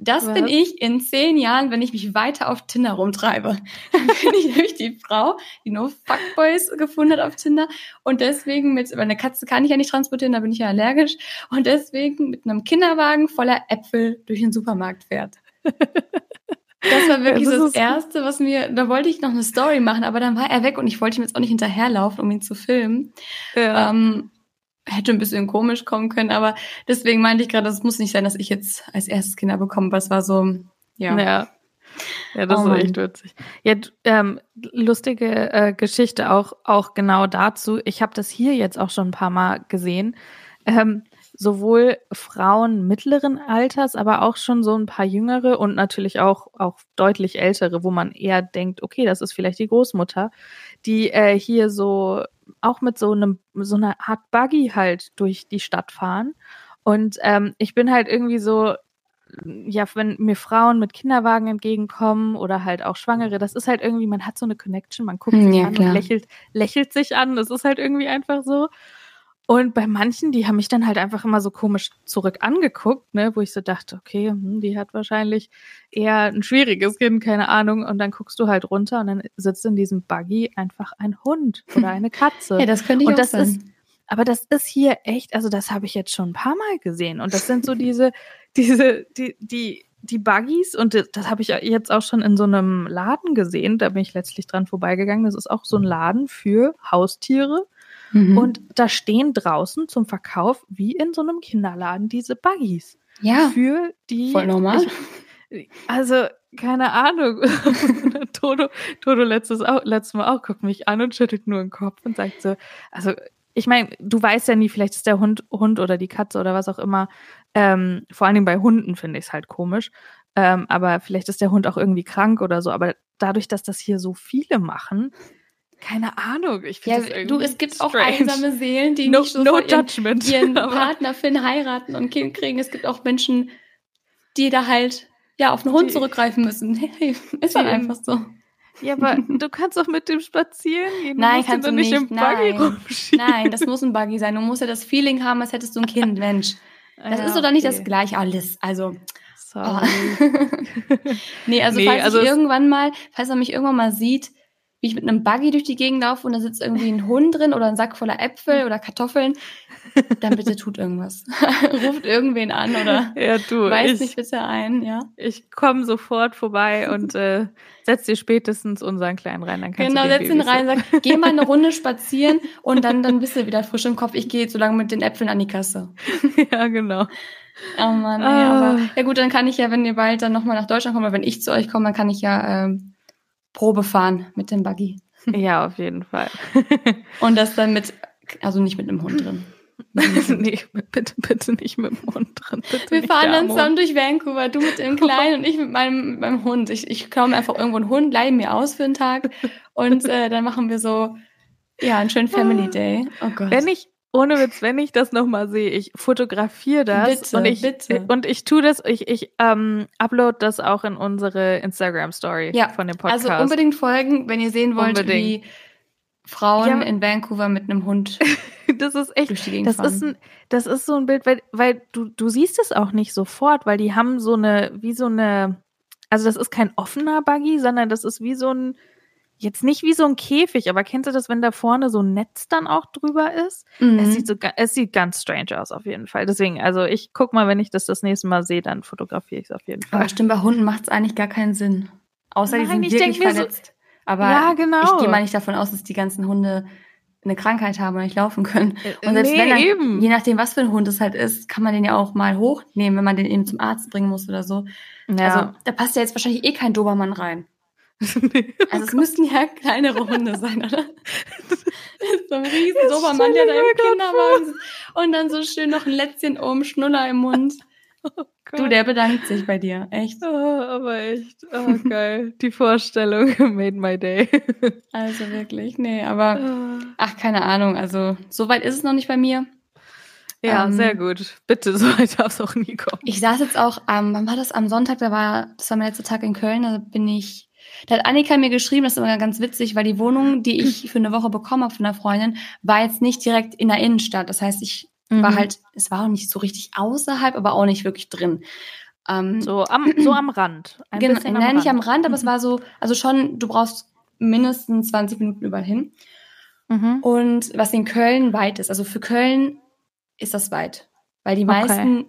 Das Was? bin ich in zehn Jahren, wenn ich mich weiter auf Tinder rumtreibe. Dann bin ich nämlich die Frau, die nur Fuckboys gefunden hat auf Tinder und deswegen mit, weil eine Katze kann ich ja nicht transportieren, da bin ich ja allergisch und deswegen mit einem Kinderwagen voller Äpfel durch den Supermarkt fährt. Das war wirklich Das das, Erste, was mir, da wollte ich noch eine Story machen, aber dann war er weg und ich wollte ihm jetzt auch nicht hinterherlaufen, um ihn zu filmen. Ja. Ähm, hätte ein bisschen komisch kommen können, aber deswegen meinte ich gerade, das muss nicht sein, dass ich jetzt als erstes Kinder bekomme, was war so, ja. Ja. Ja, das Oh ist Mann. echt witzig. Ja, ähm, lustige äh, Geschichte auch, auch genau dazu. Ich habe das hier jetzt auch schon ein paar Mal gesehen. Ähm, sowohl Frauen mittleren Alters, aber auch schon so ein paar jüngere und natürlich auch, auch deutlich ältere, wo man eher denkt, okay, das ist vielleicht die Großmutter, die äh, hier so auch mit so einem, so einer Art Buggy halt durch die Stadt fahren. Und ähm, ich bin halt irgendwie so, ja, wenn mir Frauen mit Kinderwagen entgegenkommen oder halt auch Schwangere, das ist halt irgendwie, man hat so eine Connection, man guckt Hm, sich ja, an klar. und lächelt, lächelt sich an. Das ist halt irgendwie einfach so. Und bei manchen, die haben mich dann halt einfach immer so komisch zurück angeguckt, ne, wo ich so dachte, okay, hm, die hat wahrscheinlich eher ein schwieriges Kind, keine Ahnung. Und dann guckst du halt runter und dann sitzt in diesem Buggy einfach ein Hund oder eine Katze. Ja, das könnte ich Und auch das sein. ist, aber das ist hier echt, also das habe ich jetzt schon ein paar Mal gesehen. Und das sind so diese, diese, die, die, die Buggies und das, das habe ich jetzt auch schon in so einem Laden gesehen. Da bin ich letztlich dran vorbeigegangen. Das ist auch so ein Laden für Haustiere. Mhm. Und da stehen draußen zum Verkauf, wie in so einem Kinderladen, diese Buggies. ja, Für die. voll normal. Ich, also, keine Ahnung. Toto, Toto letztes, auch, letztes Mal auch guckt mich an und schüttelt nur den Kopf und sagt so, also ich meine, du weißt ja nie, vielleicht ist der Hund, Hund oder die Katze oder was auch immer. Ähm, vor allen Dingen bei Hunden finde ich es halt komisch. Ähm, aber vielleicht ist der Hund auch irgendwie krank oder so. Aber dadurch, dass das hier so viele machen, keine Ahnung. Ich finde ja, du, es gibt strange. auch einsame Seelen, die no, nicht so no ihren, ihren Partner Finn heiraten und Kind kriegen. Es gibt auch Menschen, die da halt ja auf einen Hund die, zurückgreifen müssen. Hey, ist halt einfach so. Ja, aber du kannst doch mit dem spazieren gehen. Du Nein, kannst du nicht. im Buggy rumschieben. Nein, das muss ein Buggy sein. Du musst ja das Feeling haben, als hättest du ein Kind, Mensch. Das ja, ist doch nicht okay. das gleiche alles. Also. Sorry. Oh. nee, also nee, falls also ich irgendwann mal, falls er mich irgendwann mal sieht, wie ich mit einem Buggy durch die Gegend laufe und da sitzt irgendwie ein Hund drin oder ein Sack voller Äpfel oder Kartoffeln, dann bitte tut irgendwas. Ruft irgendwen an oder ja, du, weist mich bitte ein, ja. Ich komme sofort vorbei und äh, setz dir spätestens unseren Kleinen rein. Dann kannst genau, du setz ihn rein, sag, geh mal eine Runde spazieren und dann, dann bist du wieder frisch im Kopf. Ich gehe so lange mit den Äpfeln an die Kasse. ja, genau. Oh Mann, ah. ja, aber ja gut, dann kann ich ja, wenn ihr bald dann nochmal nach Deutschland kommt, oder wenn ich zu euch komme, dann kann ich ja ähm, Probe fahren mit dem Buggy. Ja, auf jeden Fall. und das dann mit, also nicht mit einem Hund drin. nee, bitte, bitte nicht mit dem Hund drin. Bitte Wir fahren dann zusammen durch Vancouver, du mit dem Kleinen und ich mit meinem, mit meinem Hund. Ich, ich komme einfach irgendwo einen Hund, leihe mir aus für einen Tag und äh, dann machen wir so, ja, einen schönen Family Day. Oh Gott. Wenn ich, ohne Witz, wenn ich das nochmal sehe, ich fotografiere das bitte, und ich bitte. und ich tue das, ich, ich ähm, upload das auch in unsere Instagram Story ja, von dem Podcast. Also unbedingt folgen, wenn ihr sehen wollt, unbedingt. wie Frauen ja. in Vancouver mit einem Hund. das ist echt, das fahren. ist ein, das ist so ein Bild, weil, weil du, du siehst es auch nicht sofort, weil die haben so eine, wie so eine, also das ist kein offener Buggy, sondern das ist wie so ein, jetzt nicht wie so ein Käfig, aber kennst du das, wenn da vorne so ein Netz dann auch drüber ist? Mhm. Es sieht so, es sieht ganz strange aus auf jeden Fall. Deswegen, also ich guck mal, wenn ich das das nächste Mal sehe, dann fotografiere ich es auf jeden Fall. Aber stimmt, bei Hunden macht es eigentlich gar keinen Sinn. Außer Nein, die sind wirklich verletzt. So, aber ja, genau. ich gehe mal nicht davon aus, dass die ganzen Hunde eine Krankheit haben und nicht laufen können. Äh, und selbst nee, wenn dann, eben. je nachdem, was für ein Hund es halt ist, kann man den ja auch mal hochnehmen, wenn man den eben zum Arzt bringen muss oder so. Ja. Also da passt ja jetzt wahrscheinlich eh kein Dobermann rein. also es müssten ja kleinere Hunde sein, oder? so ein riesen Dobermann, der da im Kinderwagen sitzt. Und dann so schön noch ein Lätzchen oben, Schnuller im Mund. Oh du, der bedankt sich bei dir, echt. Oh, aber echt, oh, geil. Die Vorstellung made my day. also wirklich, nee, aber ah. ach, keine Ahnung. Also, so weit ist es noch nicht bei mir. Ja, ähm, sehr gut. Bitte, so weit darf es auch nie kommen. Ich saß jetzt auch, ähm, wann war das? Am Sonntag, da war, das war mein letzter Tag in Köln, da bin ich, da hat Annika mir geschrieben, das ist immer ganz witzig, weil die Wohnung, die ich für eine Woche bekommen habe von einer Freundin, war jetzt nicht direkt in der Innenstadt. Das heißt, ich Mhm. War halt, es war auch nicht so richtig außerhalb, aber auch nicht wirklich drin. Ähm, so, am, so am Rand. Ein genau, nein, Rand. nicht am Rand, aber mhm. es war so, also schon, du brauchst mindestens 20 Minuten überall hin. Mhm. Und was in Köln weit ist, also für Köln ist das weit, weil die okay. meisten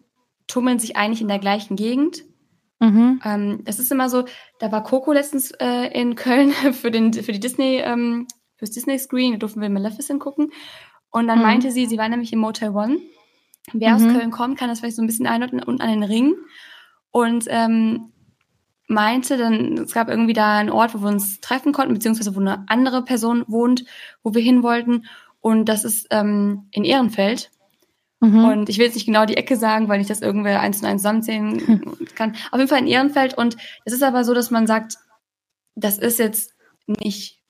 tummeln sich eigentlich in der gleichen Gegend. Mhm. Ähm, es ist immer so, da war Coco letztens äh, in Köln für, den, für die Disney, ähm, fürs Disney Screen, da durften wir Maleficent gucken. Und dann mhm. meinte sie, sie war nämlich im Motel One. Wer mhm. aus Köln kommt, kann das vielleicht so ein bisschen einordnen und an den Ring. Und ähm, meinte dann, es gab irgendwie da einen Ort, wo wir uns treffen konnten, beziehungsweise wo eine andere Person wohnt, wo wir hin wollten. Und das ist ähm, in Ehrenfeld. Mhm. Und ich will jetzt nicht genau die Ecke sagen, weil ich das irgendwer eins und eins zusammenzählen mhm. kann. Auf jeden Fall in Ehrenfeld. Und es ist aber so, dass man sagt, das ist jetzt nicht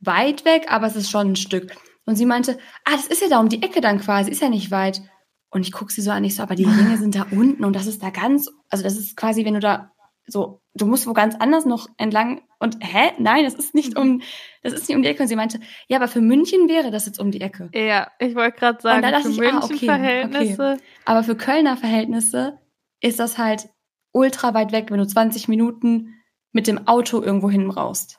weit weg, aber es ist schon ein Stück. Und sie meinte, ah, das ist ja da um die Ecke dann quasi, ist ja nicht weit. Und ich gucke sie so an, ich so, aber die Ringe sind da unten und das ist da ganz, also das ist quasi, wenn du da so, du musst wo ganz anders noch entlang und hä? Nein, das ist nicht um, das ist nicht um die Ecke. Und sie meinte, ja, aber für München wäre das jetzt um die Ecke. Ja, ich wollte gerade sagen, für ich, München ah, okay, Verhältnisse. Okay. Aber für Kölner Verhältnisse ist das halt ultra weit weg, wenn du 20 Minuten mit dem Auto irgendwo hin brauchst.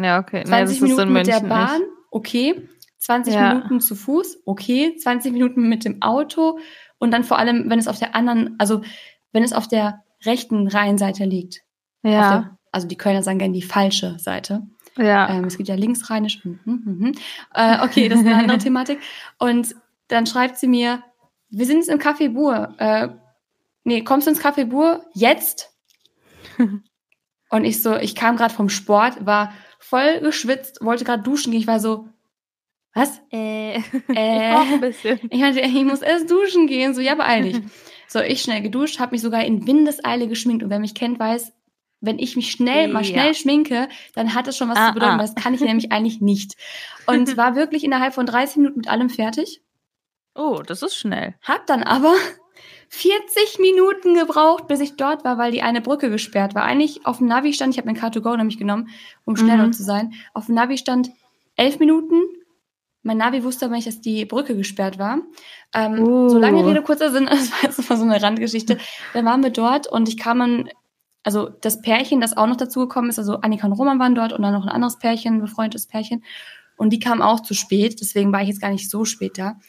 Ja, okay. 20 nee, Minuten mit der Bahn, nicht. okay. 20 ja. Minuten zu Fuß, okay, 20 Minuten mit dem Auto und dann vor allem, wenn es auf der anderen, also wenn es auf der rechten Rheinseite liegt. Ja. Also die Kölner sagen gerne die falsche Seite. Ja. Ähm, es gibt ja linksrheinisch. Hm, hm, hm, hm. Äh, okay, das ist eine andere Thematik. Und dann schreibt sie mir, wir sind jetzt im Café Bur. Äh, nee, kommst du ins Café Bur? Jetzt? und ich so, ich kam gerade vom Sport, war voll geschwitzt, wollte gerade duschen gehen. Ich war so, was? Äh, äh, ich, ein bisschen. ich meinte, ich muss erst duschen gehen. So, ja, beeil dich. So, ich schnell geduscht, habe mich sogar in Windeseile geschminkt. Und wer mich kennt, weiß, wenn ich mich schnell, mal schnell ja. schminke, dann hat das schon was ah, zu bedeuten. Ah. Das kann ich nämlich eigentlich nicht. Und war wirklich innerhalb von 30 Minuten mit allem fertig. Oh, das ist schnell. Hab dann aber 40 Minuten gebraucht, bis ich dort war, weil die eine Brücke gesperrt war. Eigentlich auf dem Navi stand, ich habe mein Car2Go nämlich genommen, um schneller mhm. zu sein. Auf dem Navi stand 11 Minuten. Mein Navi wusste aber nicht, dass die Brücke gesperrt war. Ähm, uh. So lange Rede, kurzer Sinn, das war jetzt mal so eine Randgeschichte. Dann waren wir dort und ich kam dann, also das Pärchen, das auch noch dazugekommen ist, also Annika und Roman waren dort und dann noch ein anderes Pärchen, ein befreundetes Pärchen. Und die kamen auch zu spät, deswegen war ich jetzt gar nicht so spät da.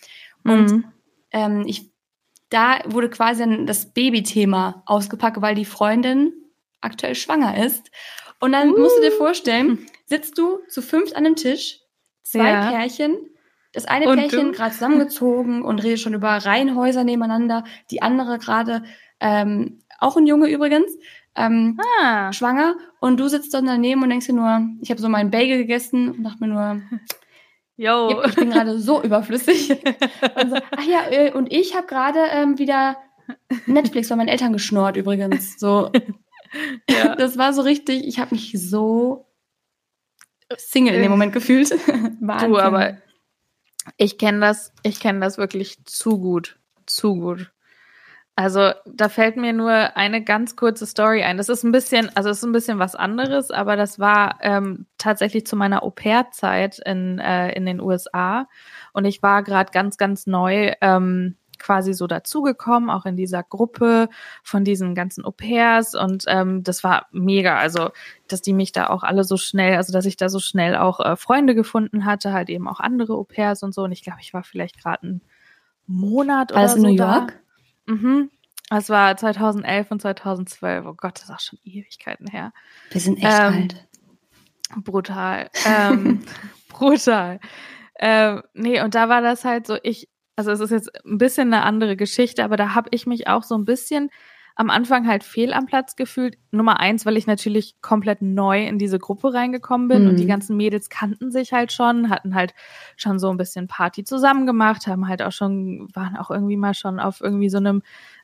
Und mhm. ähm, ich, da wurde quasi das Babythema ausgepackt, weil die Freundin aktuell schwanger ist. Und dann uh. musst du dir vorstellen, sitzt du zu fünft an einem Tisch, zwei ja. Pärchen, das eine und Pärchen gerade zusammengezogen und redet schon über Reihenhäuser nebeneinander, die andere gerade, ähm, auch ein Junge übrigens, ähm, ah. schwanger und du sitzt dann daneben und denkst dir nur, ich habe so meinen Bagel gegessen und dachte mir nur, Yo. Ich bin gerade so überflüssig. Und so, ach ja, äh, und ich habe gerade ähm, wieder Netflix bei meinen Eltern geschnurrt übrigens. So. Ja. Das war so richtig, ich habe mich so Single in dem Moment gefühlt. du, aber ich kenne das, ich kenne das wirklich zu gut. Zu gut. Also da fällt mir nur eine ganz kurze Story ein. Das ist ein bisschen, also es ist ein bisschen was anderes, aber das war ähm, tatsächlich zu meiner Au-pair-Zeit in, äh, in den USA. Und ich war gerade ganz, ganz neu ähm, quasi so dazugekommen, auch in dieser Gruppe von diesen ganzen Au-pairs. Und ähm, das war mega. Also, dass die mich da auch alle so schnell, also dass ich da so schnell auch äh, Freunde gefunden hatte, halt eben auch andere Au-pairs und so. Und ich glaube, ich war vielleicht gerade einen Monat oder also so. in New York? Da. Mhm. Das war 2011 und 2012. Oh Gott, das ist auch schon Ewigkeiten her. Wir sind echt ähm, alt. Brutal. Ähm, brutal. Ähm, nee, und da war das halt so, ich, also es ist jetzt ein bisschen eine andere Geschichte, aber da habe ich mich auch so ein bisschen am Anfang halt fehl am Platz gefühlt. Nummer eins, weil ich natürlich komplett neu in diese Gruppe reingekommen bin mhm. und die mhm. ganzen Mädels kannten sich halt schon, hatten halt schon so ein bisschen Party zusammen gemacht, haben halt auch schon, waren auch irgendwie mal schon auf irgendwie so einem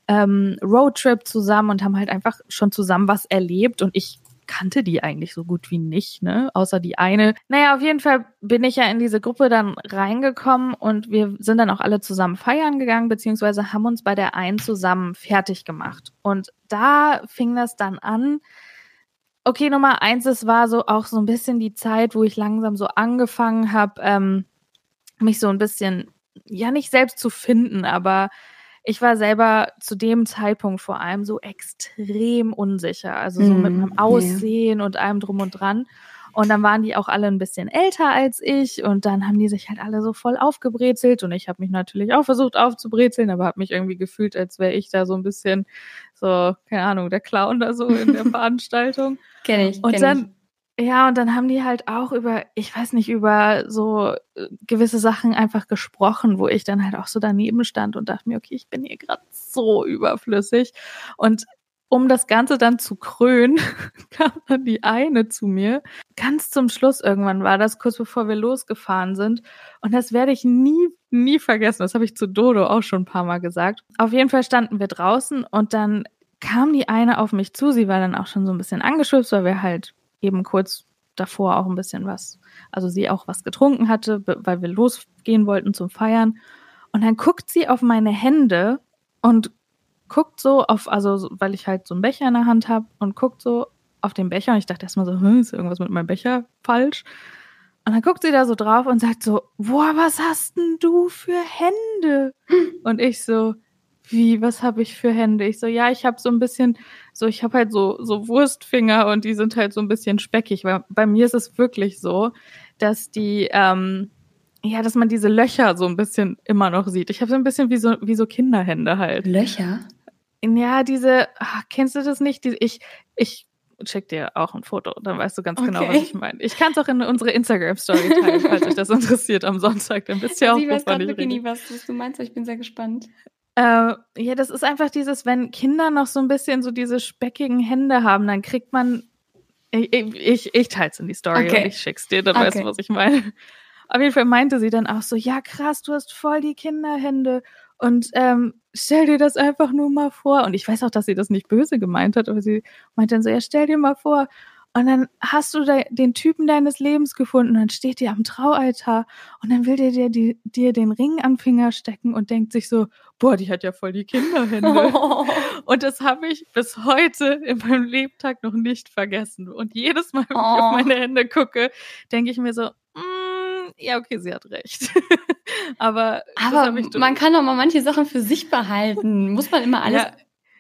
ähm, Roadtrip zusammen und haben halt einfach schon zusammen was erlebt und ich kannte die eigentlich so gut wie nicht, ne? Außer die eine. Naja, auf jeden Fall bin ich ja in diese Gruppe dann reingekommen und wir sind dann auch alle zusammen feiern gegangen, beziehungsweise haben uns bei der einen zusammen fertig gemacht. Und da fing das dann an. Okay, Nummer eins, es war so auch so ein bisschen die Zeit, wo ich langsam so angefangen habe, ähm, mich so ein bisschen, ja nicht selbst zu finden, aber ich war selber zu dem Zeitpunkt vor allem so extrem unsicher, also so mm, mit meinem Aussehen yeah. und allem drum und dran. Und dann waren die auch alle ein bisschen älter als ich und dann haben die sich halt alle so voll aufgebrezelt und ich habe mich natürlich auch versucht aufzubrezeln, aber habe mich irgendwie gefühlt, als wäre ich da so ein bisschen so, keine Ahnung, der Clown da so in der Veranstaltung. Kenn ich. Und kenn dann ja, und dann haben die halt auch über, ich weiß nicht, über so äh, gewisse Sachen einfach gesprochen, wo ich dann halt auch so daneben stand und dachte mir, okay, ich bin hier gerade so überflüssig. Und um das Ganze dann zu krönen, kam dann die eine zu mir. Ganz zum Schluss irgendwann war das, kurz bevor wir losgefahren sind. Und das werde ich nie, nie vergessen. Das habe ich zu Dodo auch schon ein paar Mal gesagt. Auf jeden Fall standen wir draußen und dann kam die eine auf mich zu. Sie war dann auch schon so ein bisschen angeschwipst, weil wir halt eben kurz davor auch ein bisschen was, also sie auch was getrunken hatte, weil wir losgehen wollten zum Feiern. Und dann guckt sie auf meine Hände und guckt so auf, also weil ich halt so einen Becher in der Hand habe und guckt so auf den Becher und ich dachte erstmal so, hm, ist irgendwas mit meinem Becher falsch? Und dann guckt sie da so drauf und sagt so, boah, was hast denn du für Hände? Und ich so, wie, was habe ich für Hände? Ich so, ja, ich habe so ein bisschen, so, ich habe halt so, so Wurstfinger und die sind halt so ein bisschen speckig, weil bei mir ist es wirklich so, dass die, ähm, ja, dass man diese Löcher so ein bisschen immer noch sieht. Ich habe so ein bisschen wie so, wie so Kinderhände halt. Löcher? Ja, diese, ach, kennst du das nicht? Die, ich, ich schick dir auch ein Foto, dann weißt du ganz genau, okay. genau, was ich meine. Ich kann es auch in unsere Instagram-Story teilen, falls euch das interessiert am Sonntag. Dann bist du ja auch, ich weiß gerade wirklich nie, was, was du meinst, aber ich bin sehr gespannt. Äh, ja, das ist einfach dieses, wenn Kinder noch so ein bisschen so diese speckigen Hände haben, dann kriegt man. Ich, ich, ich teil's in die Story okay. und ich schick's dir, dann okay. weißt du, was ich meine. Auf jeden Fall meinte sie dann auch so, ja krass, du hast voll die Kinderhände. Und ähm, stell dir das einfach nur mal vor. Und ich weiß auch, dass sie das nicht böse gemeint hat, aber sie meint dann so, ja, stell dir mal vor, und dann hast du den Typen deines Lebens gefunden und dann steht dir am Traualtar und dann will der dir, dir, dir den Ring am Finger stecken und denkt sich so, boah, die hat ja voll die Kinderhände. Oh. Und das habe ich bis heute in meinem Lebtag noch nicht vergessen. Und jedes Mal, wenn oh. ich auf oh. meine Hände gucke, denke ich mir so, mm, ja, okay, sie hat recht. Aber, Aber man kann doch mal manche Sachen für sich behalten. Muss man immer alles ja.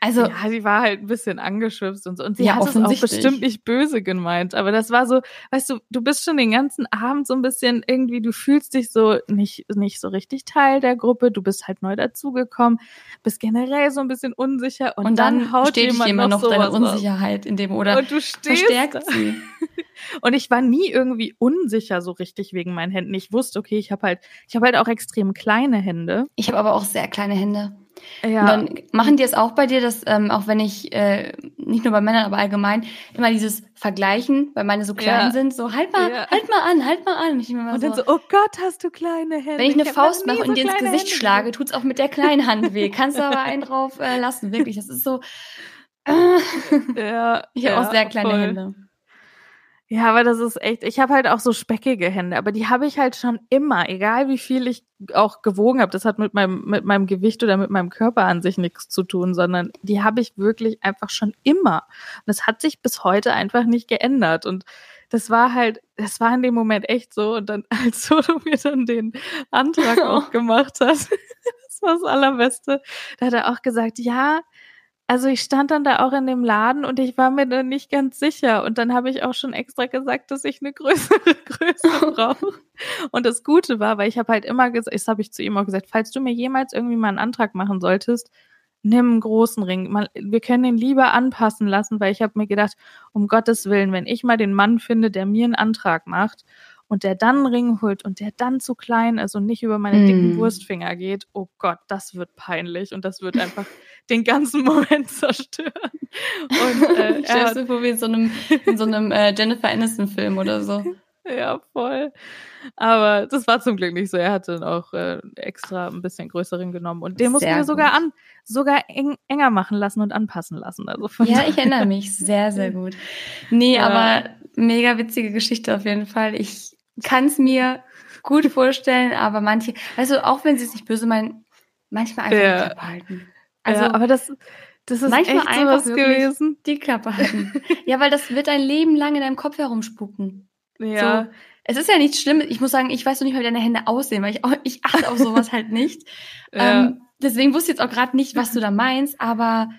Also, ja, sie war halt ein bisschen angeschwipst und so. Und sie ja, hat es auch bestimmt nicht böse gemeint. Aber das war so, weißt du, du bist schon den ganzen Abend so ein bisschen irgendwie, du fühlst dich so nicht, nicht so richtig Teil der Gruppe. Du bist halt neu dazugekommen, bist generell so ein bisschen unsicher. Und, und dann, dann haut jemand, jemand noch, noch deine Unsicherheit in dem oder und du stehst verstärkt sie. und ich war nie irgendwie unsicher so richtig wegen meinen Händen. Ich wusste, okay, ich habe halt, ich habe halt auch extrem kleine Hände. Ich habe aber auch sehr kleine Hände. Ja. Und dann machen die es auch bei dir, dass ähm, auch wenn ich äh, nicht nur bei Männern, aber allgemein immer dieses Vergleichen, weil meine so klein ja. sind, so halt mal, ja. halt mal an, halt mal an. Und, und dann so, oh Gott, hast du kleine Hände. Wenn ich eine ich Faust mache und dir ins Gesicht Hände. schlage, tut's auch mit der kleinen Hand weh. Kannst du aber einen drauf äh, lassen, wirklich. Das ist so. Äh, ja, ich habe auch sehr kleine voll. Hände. Ja, aber das ist echt, ich habe halt auch so speckige Hände, aber die habe ich halt schon immer, egal wie viel ich auch gewogen habe. Das hat mit meinem, mit meinem Gewicht oder mit meinem Körper an sich nichts zu tun, sondern die habe ich wirklich einfach schon immer. Und das hat sich bis heute einfach nicht geändert. Und das war halt, das war in dem Moment echt so. Und dann, als Soto mir dann den Antrag auch gemacht hat, das war das Allerbeste, da hat er auch gesagt, ja, also ich stand dann da auch in dem Laden und ich war mir da nicht ganz sicher. Und dann habe ich auch schon extra gesagt, dass ich eine größere Größe brauche. Und das Gute war, weil ich habe halt immer gesagt, das habe ich zu ihm auch gesagt, falls du mir jemals irgendwie mal einen Antrag machen solltest, nimm einen großen Ring. Man, wir können den lieber anpassen lassen, weil ich habe mir gedacht, um Gottes Willen, wenn ich mal den Mann finde, der mir einen Antrag macht und der dann einen Ring holt und der dann zu klein ist und nicht über meine dicken mm. Wurstfinger geht, oh Gott, das wird peinlich und das wird einfach den ganzen Moment zerstören. Und, äh, Stellst du vor wie in so einem, in so einem äh, Jennifer Aniston-Film oder so. Ja, voll. Aber das war zum Glück nicht so. Er hatte dann auch äh, extra ein bisschen größeren genommen. Und den mussten wir sogar an, sogar eng, enger machen lassen und anpassen lassen. Also ja, ich erinnere mich. Sehr, sehr gut. Nee, ja. aber mega witzige Geschichte auf jeden Fall. Ich kann es mir gut vorstellen, aber manche, also auch wenn sie es nicht böse meinen, manchmal einfach ja. nicht behalten. Also, ja, aber das, das ist manchmal echt einfach gewesen. Die Klappe halten. ja, weil das wird ein Leben lang in deinem Kopf herumspucken. Ja. So, es ist ja nichts Schlimmes. Ich muss sagen, ich weiß noch nicht, wie deine Hände aussehen, weil ich, ich achte auf sowas halt nicht. ja. ähm, deswegen wusste ich jetzt auch gerade nicht, was du da meinst, aber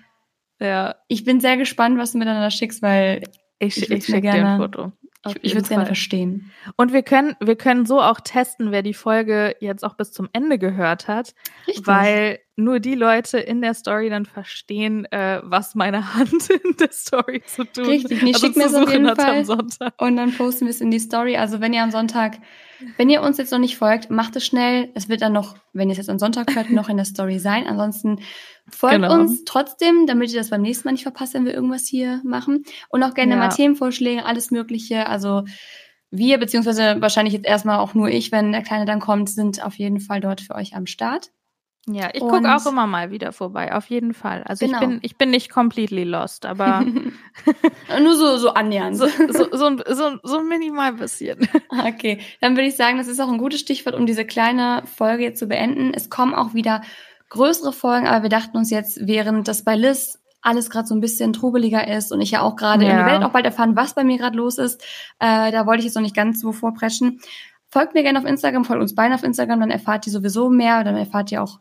ja. ich bin sehr gespannt, was du miteinander schickst, weil ich, ich, ich schicke dir ein Foto. Ich, ich würde es gerne verstehen. Und wir können, wir können so auch testen, wer die Folge jetzt auch bis zum Ende gehört hat, Richtig. weil nur die Leute in der Story dann verstehen, äh, was meine Hand in der Story zu tun hat. Richtig, ich also schicke mir es auf jeden Fall und dann posten wir es in die Story. Also wenn ihr am Sonntag, wenn ihr uns jetzt noch nicht folgt, macht es schnell. Es wird dann noch, wenn ihr es jetzt am Sonntag hört, noch in der Story sein. Ansonsten Folgt genau. uns trotzdem, damit ihr das beim nächsten Mal nicht verpasst, wenn wir irgendwas hier machen. Und auch gerne ja. mal Themenvorschläge, alles Mögliche. Also wir, beziehungsweise wahrscheinlich jetzt erstmal auch nur ich, wenn der Kleine dann kommt, sind auf jeden Fall dort für euch am Start. Ja, ich gucke auch immer mal wieder vorbei, auf jeden Fall. Also genau. ich bin ich bin nicht completely lost, aber nur so so annähernd. So, so, so, so, so minimal bisschen. Okay, dann würde ich sagen, das ist auch ein gutes Stichwort, um diese kleine Folge jetzt zu beenden. Es kommen auch wieder größere Folgen, aber wir dachten uns jetzt, während das bei Liz alles gerade so ein bisschen trubeliger ist und ich ja auch gerade ja. in der Welt auch bald erfahren, was bei mir gerade los ist, äh, da wollte ich jetzt noch nicht ganz so vorpreschen. Folgt mir gerne auf Instagram, folgt uns beiden auf Instagram, dann erfahrt ihr sowieso mehr, dann erfahrt ihr auch,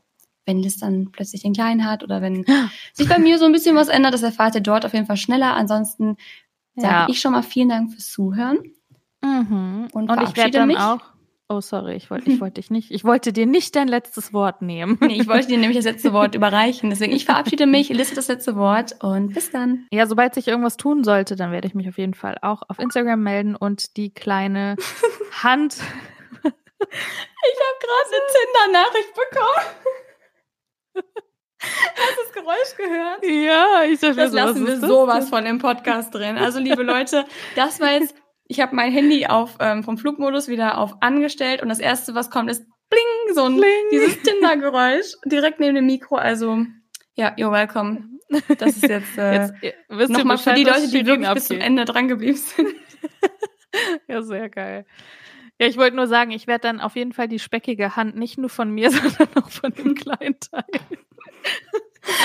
wenn Liz dann plötzlich den Kleinen hat oder wenn sich bei mir so ein bisschen was ändert, das erfahrt ihr dort auf jeden Fall schneller. Ansonsten ja. sage ich schon mal vielen Dank fürs Zuhören. Mhm. Und, und ich werde dann mich. auch Oh, sorry, ich wollte ich wollte dich nicht. Ich wollte dir nicht dein letztes Wort nehmen. Nee, ich wollte dir nämlich das letzte Wort überreichen. Deswegen, ich verabschiede mich, liste das letzte Wort und bis dann. Ja, sobald sich irgendwas tun sollte, dann werde ich mich auf jeden Fall auch auf Instagram melden und die kleine Hand. Ich habe gerade eine Tinder-Nachricht bekommen. Hast du das Geräusch gehört? Ja, ich dachte, das lassen wir sowas von im Podcast drin. Also, liebe Leute, das war jetzt ich habe mein Handy auf ähm, vom Flugmodus wieder auf angestellt und das erste, was kommt, ist bling, so ein Bling. dieses Tinder-Geräusch direkt neben dem Mikro. Also ja, you're welcome. Das ist jetzt, äh, Jetzt nochmal für die Leute, die wirklich bis zum abgeht. Ende dran geblieben sind. Ja, sehr geil. Ja, ich wollte nur sagen, ich werde dann auf jeden Fall die speckige Hand nicht nur von mir, sondern auch von dem kleinen Teil.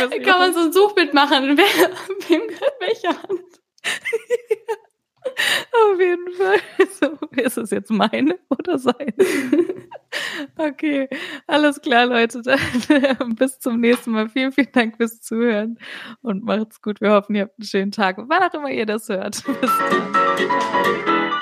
Kann man so ein Suchbild machen. Wer, wem gehört welche Hand? Auf jeden Fall. So, ist es jetzt meine oder seine? Okay, alles klar, Leute. Dann bis zum nächsten Mal. Vielen, vielen Dank fürs Zuhören und macht's gut. Wir hoffen, ihr habt einen schönen Tag, wann auch immer ihr das hört. Bis dann.